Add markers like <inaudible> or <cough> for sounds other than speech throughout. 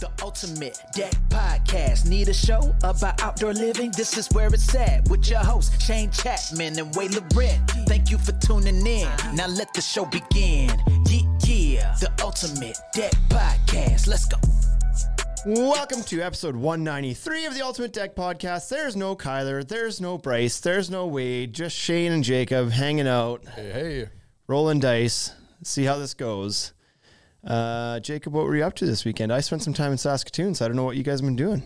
The Ultimate Deck Podcast. Need a show about outdoor living? This is where it's at with your hosts, Shane Chapman and Wade Loren. Thank you for tuning in. Now let the show begin. Yeah, yeah. The Ultimate Deck Podcast. Let's go. Welcome to episode 193 of the Ultimate Deck Podcast. There's no Kyler, there's no Bryce, there's no Wade, just Shane and Jacob hanging out, Hey, hey. rolling dice, see how this goes. Uh, Jacob, what were you up to this weekend? I spent some time in Saskatoon, so I don't know what you guys have been doing.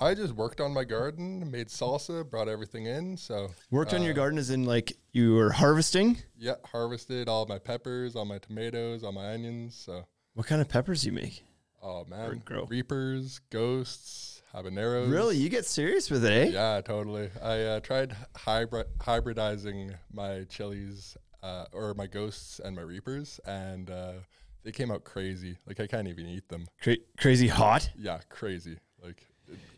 I just worked on my garden, made salsa, brought everything in. So, Worked on your garden as in like you were harvesting? yeah, harvested all my peppers, all my tomatoes, all my onions. So, What kind of peppers you make? oh man, reapers, ghosts, habaneros. Really? You get serious with it, eh? Yeah, totally. I uh, tried hybrid hybridizing my chilies uh, or my ghosts and my reapers, and uh, they came out crazy. Like I can't even eat them. Cra- crazy hot? Yeah, crazy. Like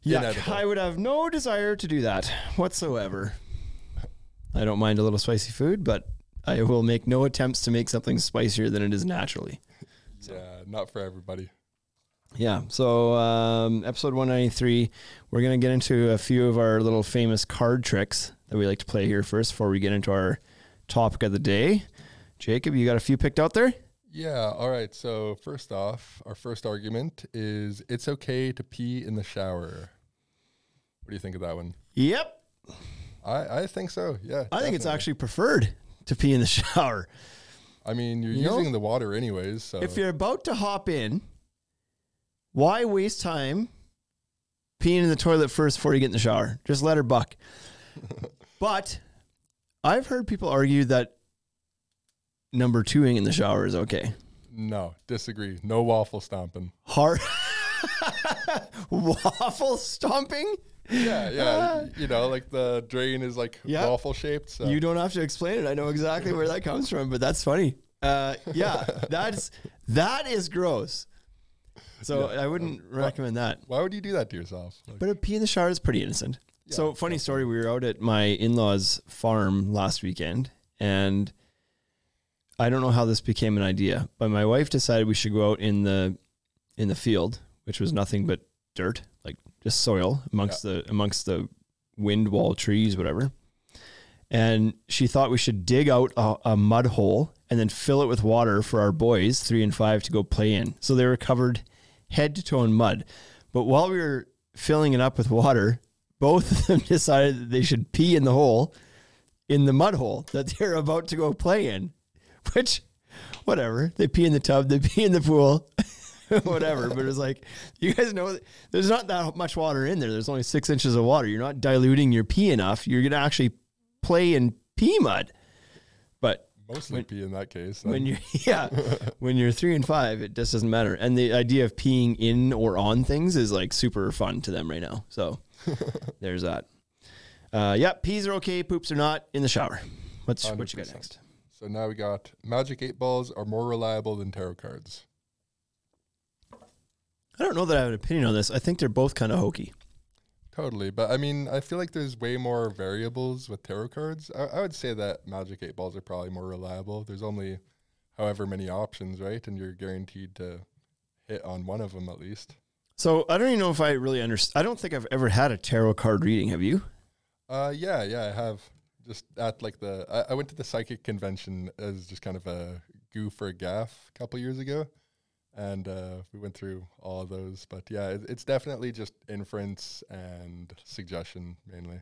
Yeah. I would have no desire to do that whatsoever. I don't mind a little spicy food, but I will make no attempts to make something spicier than it is naturally. yeah, not for everybody. Yeah. So, um, episode 193, we're going to get into a few of our little famous card tricks that we like to play here first before we get into our topic of the day. Jacob, you got a few picked out there? Yeah. All right. So first off, our first argument is it's okay to pee in the shower. What do you think of that one? Yep. I, I think so. Yeah. I think it's definitely. actually preferred to pee in the <laughs> shower. I mean, you're You know, using the water anyways. So If you're about to hop in, why waste time peeing in the toilet first before you get in the shower? Just let her buck. <laughs> but I've heard people argue that number twoing in the shower is okay. no, disagree. No waffle stomping. Hard <laughs> waffle stomping? Yeah, yeah. you know, like the drain is like Yeah. waffle shaped. So You don't have to explain it. I know exactly where that comes from, but that's funny. Uh, yeah, <laughs> that's that is gross. So I wouldn't recommend that. why would you do that to yourself? Like, But a pee in the shower is pretty innocent. so funny story. We were out at my in-laws' farm last weekend, and I don't know how this became an idea, but my wife decided we should go out in the in the field, which was nothing but dirt, like just soil amongst the amongst the wind wall trees, whatever. And she thought we should dig out a, a mud hole and then fill it with water for our boys, three and five, to go play in. So they were covered head to toe in mud. But while we were filling it up with water, both of them <laughs> decided that they should pee in the hole, in the mud hole that they're about to go play in. <laughs> Which, whatever. They pee in the tub, they pee in the pool, <laughs> whatever. But it's like, you guys know there's not that much water in there. There's only six inches of water. You're not diluting your pee enough. You're going to actually play in pee mud. But mostly pee in that case. when you're <laughs> yeah when you're three and five it just doesn't matter and the idea of peeing in or on things is like super fun to them right now so there's that uh yeah peas are okay poops are not in the shower what's what you got next so now we got magic eight balls are more reliable than tarot cards. i don't know that i have an opinion on this i think they're both kind of hokey Totally, but I mean, I feel like there's way more variables with tarot cards. I, I would say that Magic Eight Balls are probably more reliable. There's only however many options, right? And you're guaranteed to hit on one of them at least. so i don't even know if i really understand i don't think i've ever had a tarot card reading have you Uh, yeah, yeah, I have. Just at like the, I, I went to the psychic convention as just kind of a goof or a gaff a couple years ago, and uh, we went through all of those. But yeah, it, it's definitely just inference and suggestion mainly.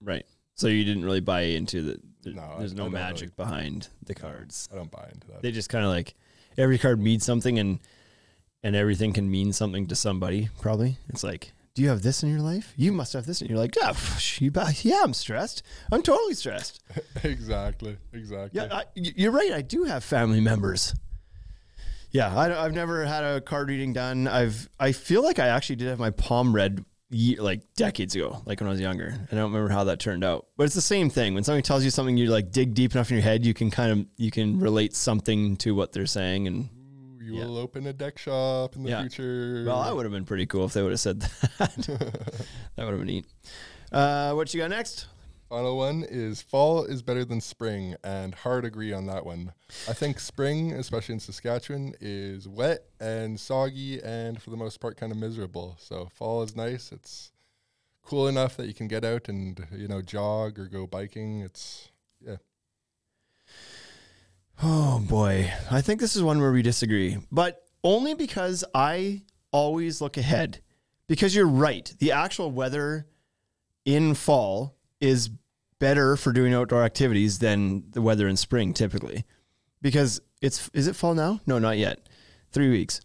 right so you didn't really buy into the, the- No, there's I no really- magic behind the cards I don't buy into that. they just kind of like every card means something and and everything can mean something to somebody probably it's like do you have this in your life? You must have this and you're like yeah, pff, you buy- yeah i'm stressed. I'm totally stressed. <laughs> Exactly, exactly. yeah I, you're right i do have family members. Yeah I, i've never had a card reading done. I've i feel like i actually did have my palm read like decades ago like when i was younger. I don't remember how that turned out. But it's the same thing. When somebody tells you something you like dig deep enough in your head you can kind of you can relate something to what they're saying and you Yeah. will open a deck shop in the Yeah. future. Well, that would have been pretty cool if they would have said that. <laughs> that would have been neat. Uh, what you got next? Final one is fall is better than spring, and hard agree on that one. I think spring, especially in Saskatchewan, is wet and soggy, and for the most part, kind of miserable. So fall is nice. It's cool enough that you can get out and you know jog or go biking. It's yeah. Oh boy. I think this is one where we disagree, but only because I always look ahead. Because you're right. The actual weather in fall is better for doing outdoor activities than the weather in spring typically. Because it's is it fall now? No, not yet. 3 weeks.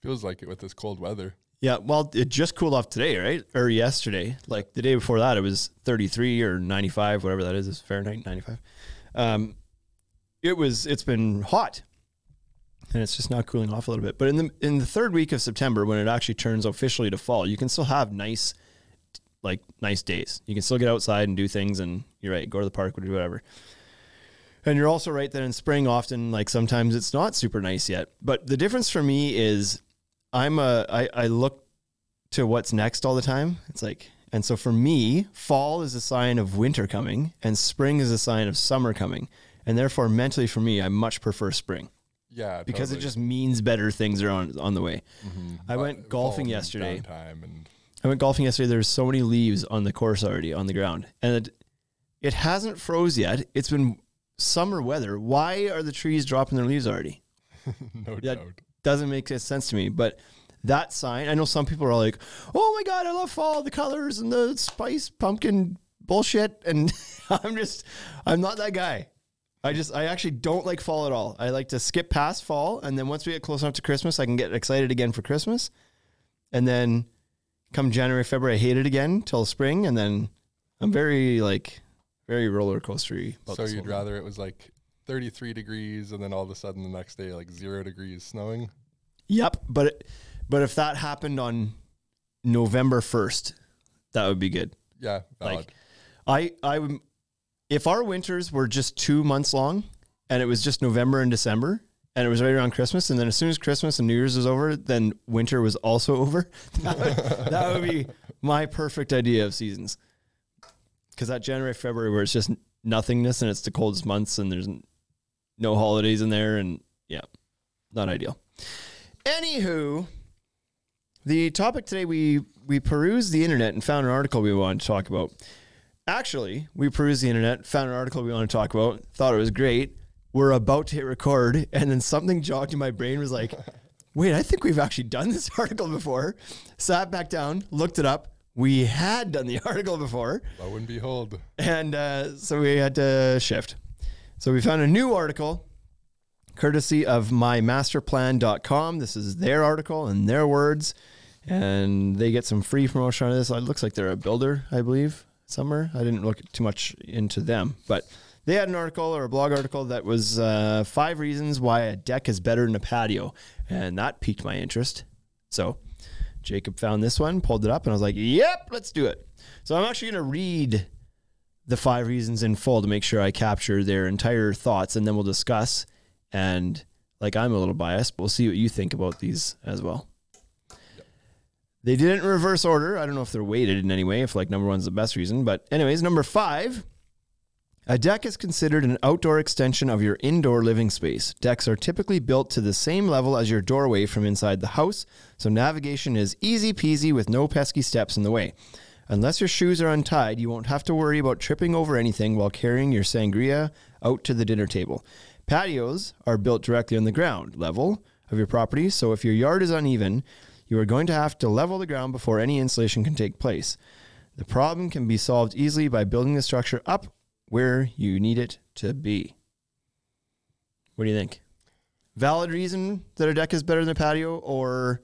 Feels like it with this cold weather. Yeah, well, it just cooled off today, right? Or yesterday. Like the day before that, it was 33 or 95, whatever that is, is Fahrenheit 95. Um, it was. It's been hot, and it's just not cooling off a little bit. But in the in the third week of September, when it actually turns officially to fall, you can still have nice, like nice days. You can still get outside and do things, and you're right, go to the park, or do whatever. And you're also right that in spring, often like sometimes it's not super nice yet. But the difference for me is I'm a I, I look to what's next all the time. It's like and so for me, fall is a sign of winter coming and spring is a sign of summer coming. And therefore mentally for me, I much prefer spring Yeah, because it just means better things are on on the way. Mhm. I Uh, went golfing yesterday. and I went golfing yesterday. There's so many leaves on the course already on the ground, and it, it hasn't froze yet. It's been summer weather. Why are the trees dropping their leaves already? <laughs> no That doubt. doesn't make sense to me. But that sign, I know some people are like, "Oh my god, I love fall, the colors and the spice pumpkin bullshit," and <laughs> I'm just, I'm not that guy. I just, I actually don't like fall at all. I like to skip past fall, and then once we get close enough to Christmas, I can get excited again for Christmas, and then come January, February, I hate it again till spring, and then I'm very like, very roller coastery. about So you'd rather it was like 33 degrees and then all of a sudden the next day like zero degrees snowing? Yep, but it, but if that happened on November first, that would be good. Yeah, valid. Like, I I would if our winters were just two months long and it was just November and December and it was right around Christmas and then as soon as Christmas and New Year's was over, then winter was also <laughs> over. That would, that would be my perfect idea of seasons. Because that January February where it's just nothingness and it's the coldest months and there's no holidays in there and yeah, not ideal. Anywho, the topic today we we perused the internet and found an article we wanted to talk about. Actually, we perused the internet, found an article we want to talk about, thought it was great. We're about to hit record, and then something jogged in my brain was like, <laughs> wait, I think we've actually done this <laughs> article before. Sat back down, looked it up. We had done the <laughs> article before, Lo and behold. and uh, so we had to shift. So we found a new article courtesy of mymasterplan.com. This is their article and their words, and they get some free promotion on this. It looks like they're a builder, I believe, somewhere. I didn't look too much into them, but they had an article or a blog article that was uh, five reasons why a deck is better than a patio, and that piqued my interest. So Jacob found this one, pulled it up, and I was like, "Yep, let's do it." So I'm actually going to read the five reasons in full to make sure I capture their entire thoughts, and then we'll discuss. And like I'm a little biased, but we'll see what you think about these as well. They didn't reverse order. I don't know if they're weighted in any way, if like number one's the best reason. But, anyways, number five a deck is considered an outdoor extension of your indoor living space. Decks are typically built to the same level as your doorway from inside the house, so navigation is easy peasy with no pesky steps in the way. Unless your shoes are untied, you won't have to worry about tripping over anything while carrying your sangria out to the dinner table. Patios are built directly on the ground level of your property, so if your yard is uneven, you are going to have to level the ground before any installation can take place. The problem can be solved easily by building the structure up where you need it to be. What do you think? Valid reason that a deck is better than a patio, or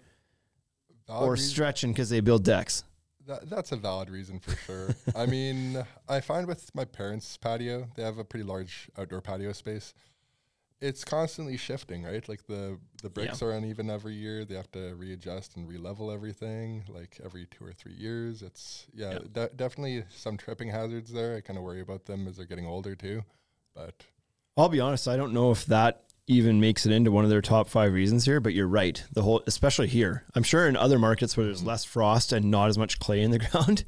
Valid or reason- stretching because they build decks? That, that's a valid reason for sure. I <laughs> mean, I find with my parents' patio, they have a pretty large outdoor patio space. It's constantly shifting, right? Like the the bricks are uneven every year. They have to readjust and re-level everything, like every two or three years. It's yeah, Yeah. de- definitely some tripping hazards there. I kind of worry about them as they're getting older too. But I'll be honest, I don't know if that even makes it into one of their top five reasons here, but you're right. The whole, especially here, I'm sure in other markets where there's less frost and not as much clay in the <laughs> ground,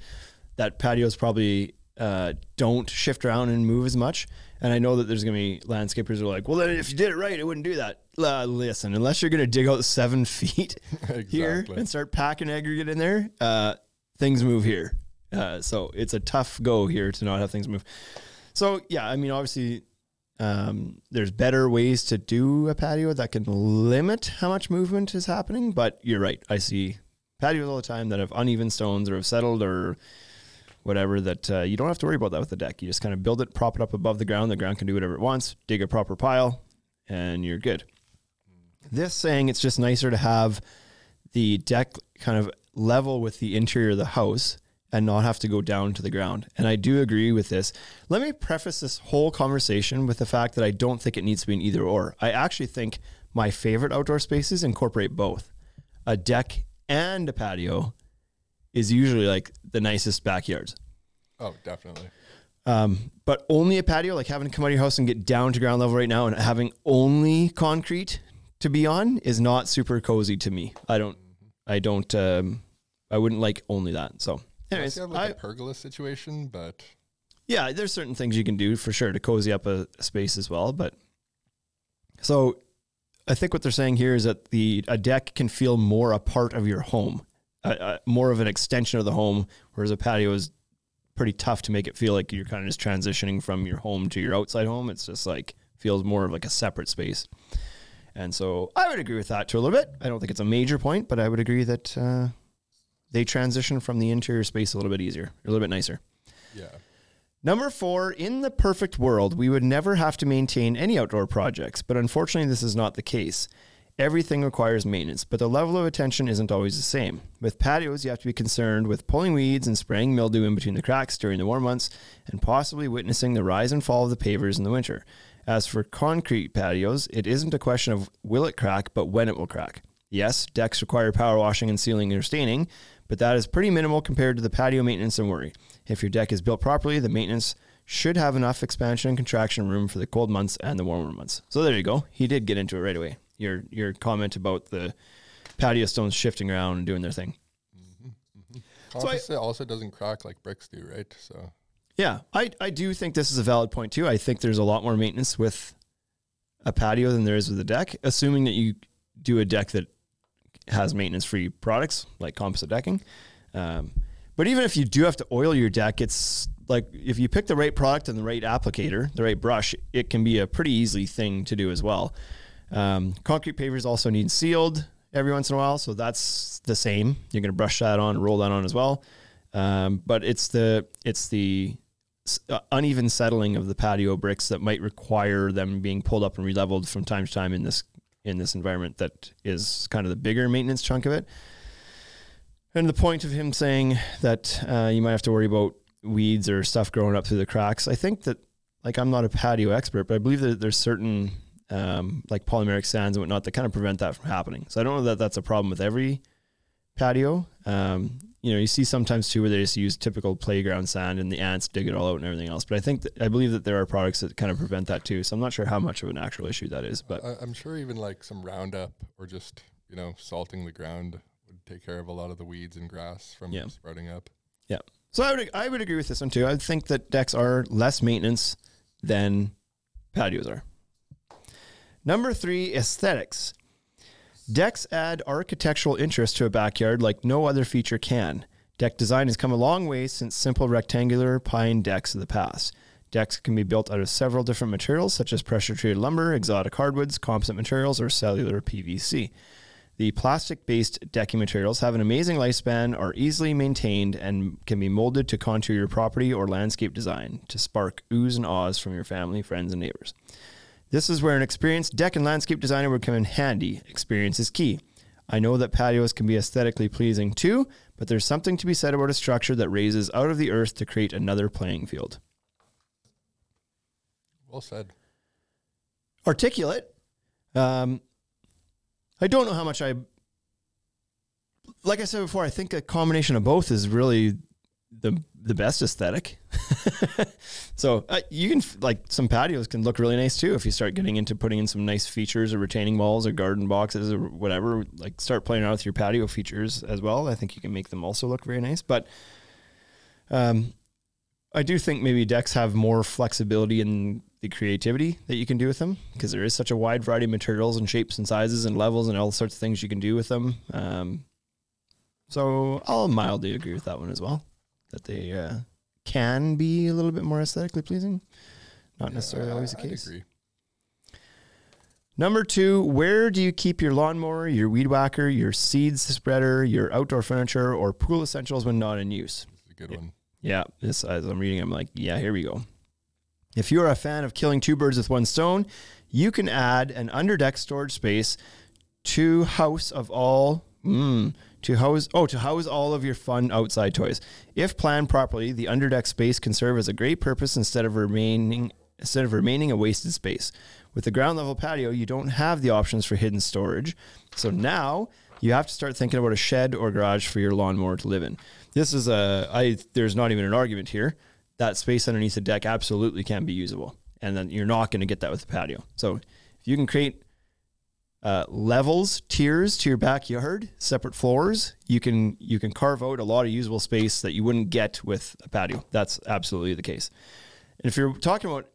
that patios probably uh, don't shift around and move as much. And I know that there's going to be landscapers who are like, well, then if you did it right, it wouldn't do that. Uh, listen, unless you're going to dig out seven <laughs> feet here and start packing aggregate in there, uh, things move here. Uh, so it's a tough go here to not have things move. So yeah, I mean, obviously, um, there's better ways to do a patio that can limit how much movement is happening. But you're right. I see patios all the time that have uneven stones or have settled or whatever that uh, you don't have to worry about that with the deck. You just kind of build it, prop it up above the ground. The ground can do whatever it wants. Dig a proper pile, and you're good. This saying it's just nicer to have the deck kind of level with the interior of the house and not have to go down to the ground. And I do agree with this. Let me preface this whole conversation with the fact that I don't think it needs to be an either or. I actually think my favorite outdoor spaces incorporate both. A deck and a patio is usually like the nicest backyards. Oh, definitely. Um, but only a patio, like having to come out of your house and get down to ground level right now and having only concrete to be on is not super cozy to me. I don't, I don't, um, I wouldn't like only that. So, anyways, like I- a pergola situation, but yeah, there's certain things you can do for sure to cozy up a space as well. But so I think what they're saying here is that the a deck can feel more a part of your home, uh, uh, more of an extension of the home, whereas a patio is pretty tough to make it feel like you're kind of just transitioning from your home to your outside home. It's just like feels more of like a separate space. And so I would agree with that to a little bit. I don't think it's a major point, but I would agree that uh, they transition from the interior space a little bit easier, a little bit nicer. yeah. Number four, in the perfect world, we would never have to maintain any outdoor projects, but unfortunately, this is not the case. Everything requires maintenance, but the level of attention isn't always the same. With patios, you have to be concerned with pulling weeds and spraying mildew in between the cracks during the warm months, and possibly witnessing the rise and fall of the pavers in the winter. As for concrete patios, it isn't a question of will it crack, but when it will crack. Yes, decks require power washing and sealing or staining, but that is pretty minimal compared to the patio maintenance and worry. If your deck is built properly, the maintenance should have enough expansion and contraction room for the cold months and the warmer months. So there you go. He did get into it right away. Your your comment about the patio stones shifting around and doing their thing. So I- Composite also doesn't crack like bricks do, right? So Yeah, I, I do think this is a valid point too. I think there's a lot more maintenance with a patio than there is with a deck, assuming that you do a deck that has maintenance free products like composite decking. Um, but even if you do have to oil your deck, it's like if you pick the right product and the right applicator, the right brush, it can be a pretty easy thing to do as well. Um, concrete pavers also need sealed every once in a while, so that's the same. You're going to brush that on, roll that on as well. Um, but it's the it's the uh, uneven settling of the patio bricks that might require them being pulled up and releveled from time to time in this in this environment that is kind of the bigger maintenance chunk of it. And the point of him saying that uh, you might have to worry about weeds or stuff growing up through the cracks, I think that like I'm not a patio expert, but I believe that there's certain um, like polymeric sands and whatnot that kind of prevent that from happening. So I don't know that that's a problem with every patio. Um, you know, you see sometimes too where they just use typical playground sand and the ants dig it all out and everything else. But I think that, I believe that there are products that kind of prevent that too. So I'm not sure how much of an actual issue that is, but I, I'm sure even like some Roundup or just you know salting the ground would take care of a lot of the weeds and grass from Yeah. sprouting up. Yeah. So I would I would agree with this one too. I think that decks are less maintenance than patios are. Number three, aesthetics. Decks add architectural interest to a backyard like no other feature can. Deck design has come a long way since simple rectangular pine decks of the past. Decks can be built out of several different materials such as pressure treated lumber, exotic hardwoods, composite materials, or cellular PVC. The plastic based decking materials have an amazing lifespan, are easily maintained, and can be molded to contour your property or landscape design to spark oohs and ahs from your family, friends, and neighbors. This is where an experienced deck and landscape designer would come in handy. Experience is key. I know that patios can be aesthetically pleasing too, but there's something to be said about a structure that raises out of the earth to create another playing field. Well said. articulate. Um, I don't know how much I. Like I said before, I think a combination of both is really the the best aesthetic. <laughs> so uh, you can like some patios can look really nice too if you start getting into putting in some nice features or retaining walls or garden boxes or whatever. Like start playing around with your patio features as well. I think you can make them also look very nice. But um, I do think maybe decks have more flexibility in the creativity that you can do with them because there is such a wide variety of materials and shapes and sizes and levels and all sorts of things you can do with them. Um, so I'll mildly agree with that one as well, that they uh, can be a little bit more aesthetically pleasing. Not Yeah, necessarily always the case. Number two, where do you keep your lawnmower, your weed whacker, your seeds spreader, your outdoor furniture, or pool essentials when not in use? It's a good one. Yeah, this as I'm reading, I'm like, yeah, here we go. If you're a fan of killing two birds with one stone, you can add an underdeck storage space to house of all mm, to house oh to house all of your fun outside toys. If planned properly, the underdeck space can serve as a great purpose instead of remaining instead of remaining a wasted space. With the ground level patio, you don't have the options for hidden storage. So now you have to start thinking about a shed or garage for your lawnmower to live in. This is a I there's not even an argument here. That space underneath the deck absolutely can be usable. And then you're not going to get that with the patio. So if you can create uh, levels, tiers to your backyard, separate floors, you can you can carve out a lot of usable space that you wouldn't get with a patio. That's absolutely the case. And if you're talking about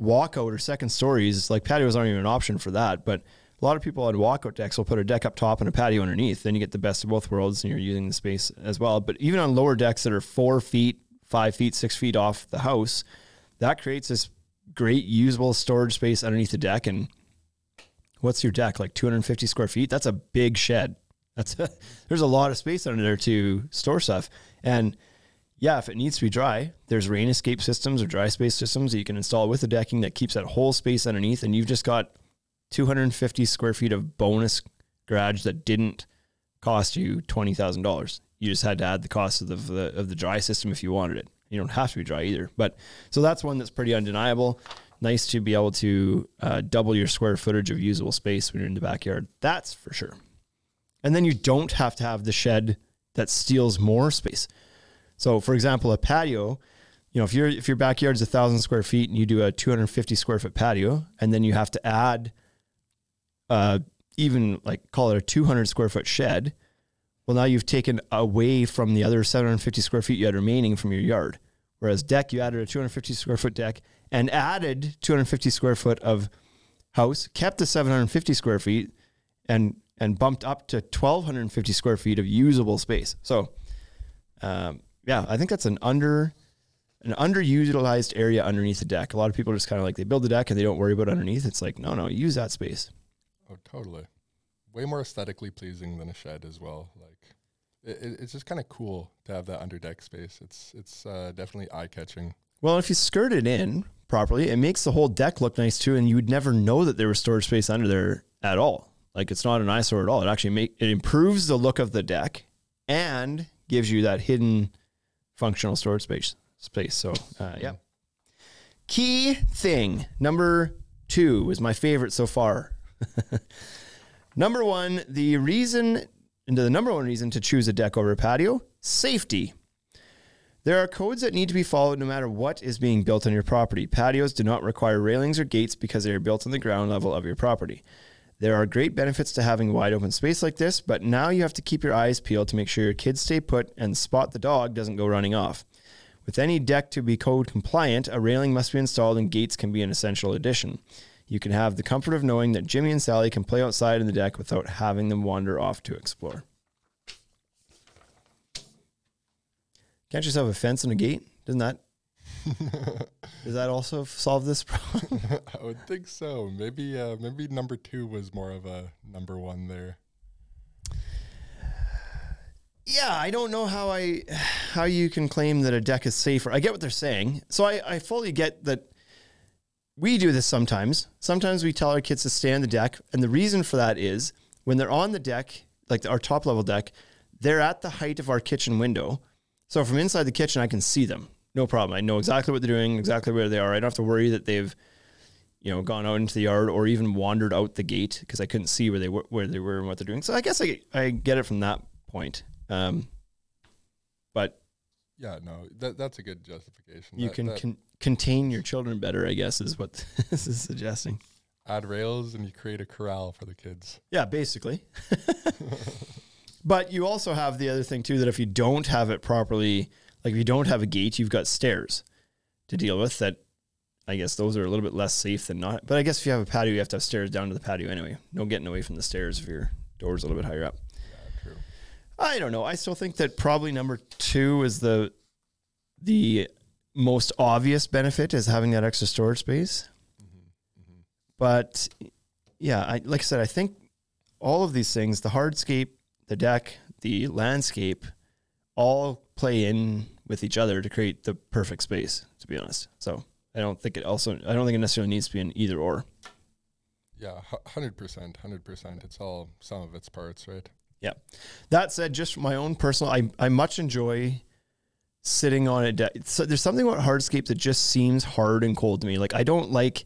walkout or second stories, like patios aren't even an option for that. But a lot of people on walkout decks will put a deck up top and a patio underneath. Then you get the best of both worlds, and you're using the space as well. But even on lower decks that are four feet, five feet, six feet off the house, that creates this great usable storage space underneath the deck. And what's your deck like 250 square feet? That's a big shed. That's a, <laughs> there's a lot of space under there to store stuff. And yeah, if it needs to be dry, there's rain escape systems or dry space systems that you can install with the decking that keeps that whole space underneath, and you've just got 250 square feet of bonus garage that didn't cost you twenty thousand dollars. You just had to add the cost of the, the of the dry system if you wanted it. You don't have to be dry either, but so that's one that's pretty undeniable. Nice to be able to uh, double your square footage of usable space when you're in the backyard. That's for sure. And then you don't have to have the shed that steals more space. So, for example, a patio, you know, if your if your backyard's a thousand square feet and you do a 250 square foot patio, and then you have to add, uh, even like call it a 200 square foot shed, well, now you've taken away from the other 750 square feet you had remaining from your yard. Whereas deck, you added a 250 square foot deck and added 250 square foot of house, kept the 750 square feet, and and bumped up to 1250 square feet of usable space. So, um, yeah, I think that's an under an underutilized area underneath the deck. A lot of people just kind of like they build the deck and they don't worry about underneath. It's like no, no, use that space. Oh, totally. Way more aesthetically pleasing than a shed as well. Like, it, it- it's just kind of cool to have that under deck space. It's it's uh, definitely eye catching. Well, if you skirt it in properly, it makes the whole deck look nice too, and you would never know that there was storage space under there at all. Like it's not an eyesore at all. It actually make it improves the look of the deck and gives you that hidden functional storage space. Space. So, uh, yeah. Key thing number two is my favorite so far. <laughs> number one, the reason, and the number one reason to choose a deck over a patio, safety. There are codes that need to be followed no matter what is being built on your property. Patios do not require railings or gates because they are built on the ground level of your property. There are great benefits to having wide open space like this, but now you have to keep your eyes peeled to make sure your kids stay put and spot the dog doesn't go running off. With any deck to be code compliant, a railing must be installed and gates can be an essential addition. You can have the comfort of knowing that Jimmy and Sally can play outside in the deck without having them wander off to explore. Can't you just have a fence and a gate? Doesn't that <laughs> does that also solve this problem? <laughs> I would think so. Maybe uh, maybe number two was more of a number one there. Yeah, I don't know how I how you can claim that a deck is safer. I get what they're saying. So I, I fully get that we do this sometimes. Sometimes we tell our kids to stay on the deck, and the reason for that is when they're on the deck, like our top level deck, they're at the height of our kitchen window. So from inside the kitchen, I can see them. No problem. I know exactly what they're doing, exactly where they are. I don't have to worry that they've, you know, gone out into the yard or even wandered out the gate because I couldn't see where they were, where they were and what they're doing. So I guess I I get it from that point. Um, but Yeah, no, that that's a good justification. you That- can that- con- contain your children better, I guess, is what <laughs> this is suggesting. add rails and you create a corral for the kids. Yeah, basically. <laughs> but you also have the other thing too that if you don't have it properly, like if you don't have a gate, you've got stairs. to deal with that I guess those are a little bit less safe than not. But I guess if you have a patio, you have to have stairs down to the patio anyway. No getting away from the stairs if your door's a little bit higher up. Yeah, true. I don't know. I still think that probably number two is the the most obvious benefit is having that extra storage space. Mm-hmm. Mm-hmm. But yeah, I like I said, I think all of these things, the hardscape, the deck, the landscape, all play in with each other to create the perfect space, to be honest. So I don't think it also I don't think it necessarily needs to be an either or. Yeah, hundred percent, hundred percent. It's all some of its parts, right? Yeah. That said, just my own personal, I, I much enjoy sitting on a deck. So there's something about hardscape that just seems hard and cold to me. Like I don't like,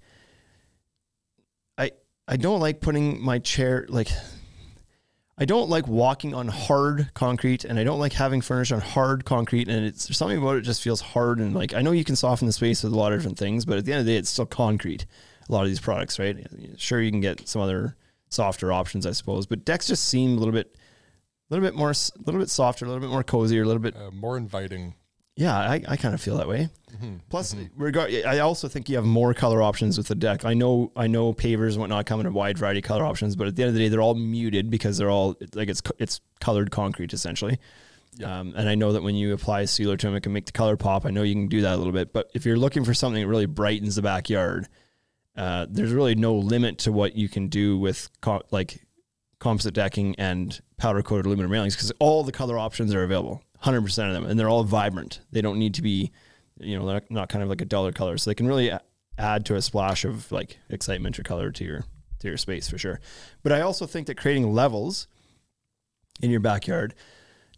I I don't like putting my chair like. I don't like walking on hard concrete, and I don't like having furniture on hard concrete. And it's something about it just feels hard and like I know you can soften the space with a lot of different things, but at the end of the day, it's still concrete. A lot of these products, right? Sure, you can get some other softer options, I suppose, but decks just seem a little bit a little bit more, a little bit softer, a little bit more cozier, a little bit. Uh, more inviting. Yeah, I, I kind of feel that way. Mm-hmm. Plus, regard, I also think you have more color options with the deck. I know, I know, pavers and whatnot come in a wide variety of color options, but at the end of the day, they're all muted because they're all like it's it's colored concrete essentially. Yeah. Um, and I know that when you apply a sealer to them, it can make the color pop. I know you can do that a little bit, but if you're looking for something that really brightens the backyard, uh, there's really no limit to what you can do with co- like composite decking and powder coated aluminum railings because all the color options are available, 100% of them, and they're all vibrant. They don't need to be, you know, they're not kind of like a duller color, so they can really add to a splash of like excitement or color to your to your space for sure. But I also think that creating levels in your backyard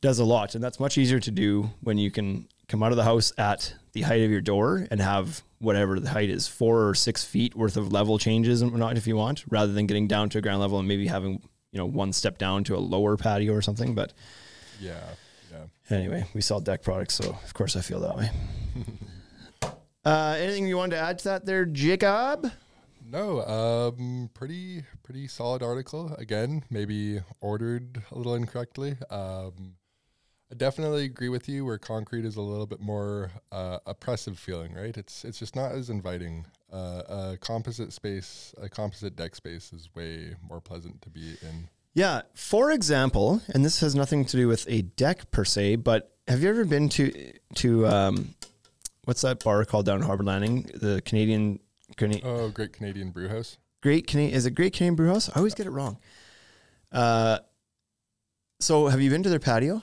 does a lot, and that's much easier to do when you can come out of the house at the height of your door and have whatever the height is, four or six feet worth of level changes and whatnot if you want, rather than getting down to a ground level and maybe having you know one step down to a lower patio or something. But Yeah, yeah. anyway, we sell deck products, so of course I feel that way. <laughs> uh, anything you wanted to add to that, there, Jacob? No, um, pretty pretty solid article. Again, maybe ordered a little incorrectly. Um, I definitely agree with you. Where concrete is a little bit more uh, oppressive feeling, right? It's it's just not as inviting. Uh, a composite space, a composite deck space, is way more pleasant to be in. Yeah. For example, and this has nothing to do with a deck per se, but have you ever been to to um, what's that bar called down Harbor Landing? The Canadian, Cana- Oh, Great Canadian Brew House. Great Canadian is it Great Canadian Brew House? I always get it wrong. Uh, so have you been to their patio?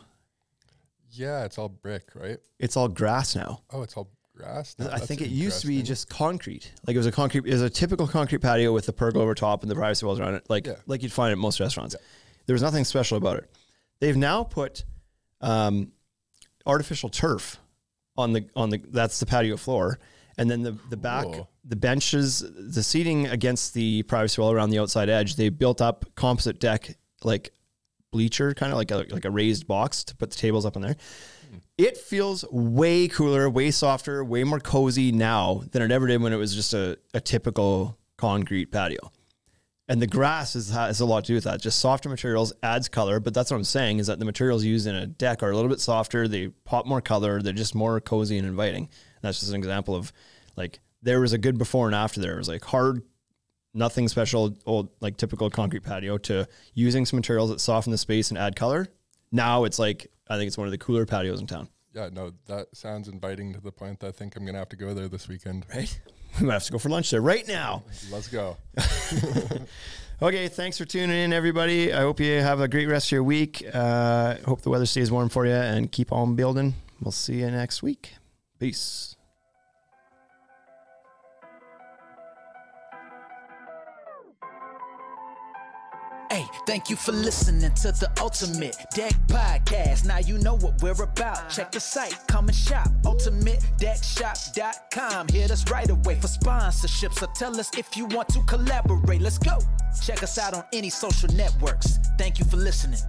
Yeah, it's all brick, right? It's all grass now. Oh, it's all grass. No, I think it used to be just concrete. Like it was a concrete, it was a typical concrete patio with the pergola over top and the privacy walls around it, like Yeah. like you'd find at most restaurants. There was nothing special about it. They've now put um, artificial turf on the on the that's the patio floor, and then the the back the benches, the seating against the privacy wall around the outside edge. They built up composite deck like bleacher, kind of like a like a raised box to put the tables up in there. Hmm. It feels way cooler, way softer, way more cozy now than it ever did when it was just a, a typical concrete patio. And the grass is, has a lot to do with that. Just softer materials adds color, but that's what I'm saying is that the materials used in a deck are a little bit softer. They pop more color. They're just more cozy and inviting. And that's just an example of like there was a good before and after. There It was like hard, nothing special, old like typical concrete patio to using some materials that soften the space and add color. Now it's like I think it's one of the cooler patios in town. Yeah, no, that sounds inviting to the point that I think I'm gonna have to go there this weekend. Right? <laughs> We might have to go for lunch there right now. Let's go. <laughs> Okay, thanks for tuning in, everybody. I hope you have a great rest of your week. Uh, hope the weather stays warm for you and keep on building. We'll see you next week. Peace. Thank you for listening to the Ultimate Deck Podcast. Now you know what we're about. Check the site, come and shop. UltimateDeckShop.com. Hit us right away for sponsorships or tell us if you want to collaborate. Let's go. Check us out on any social networks. Thank you for listening.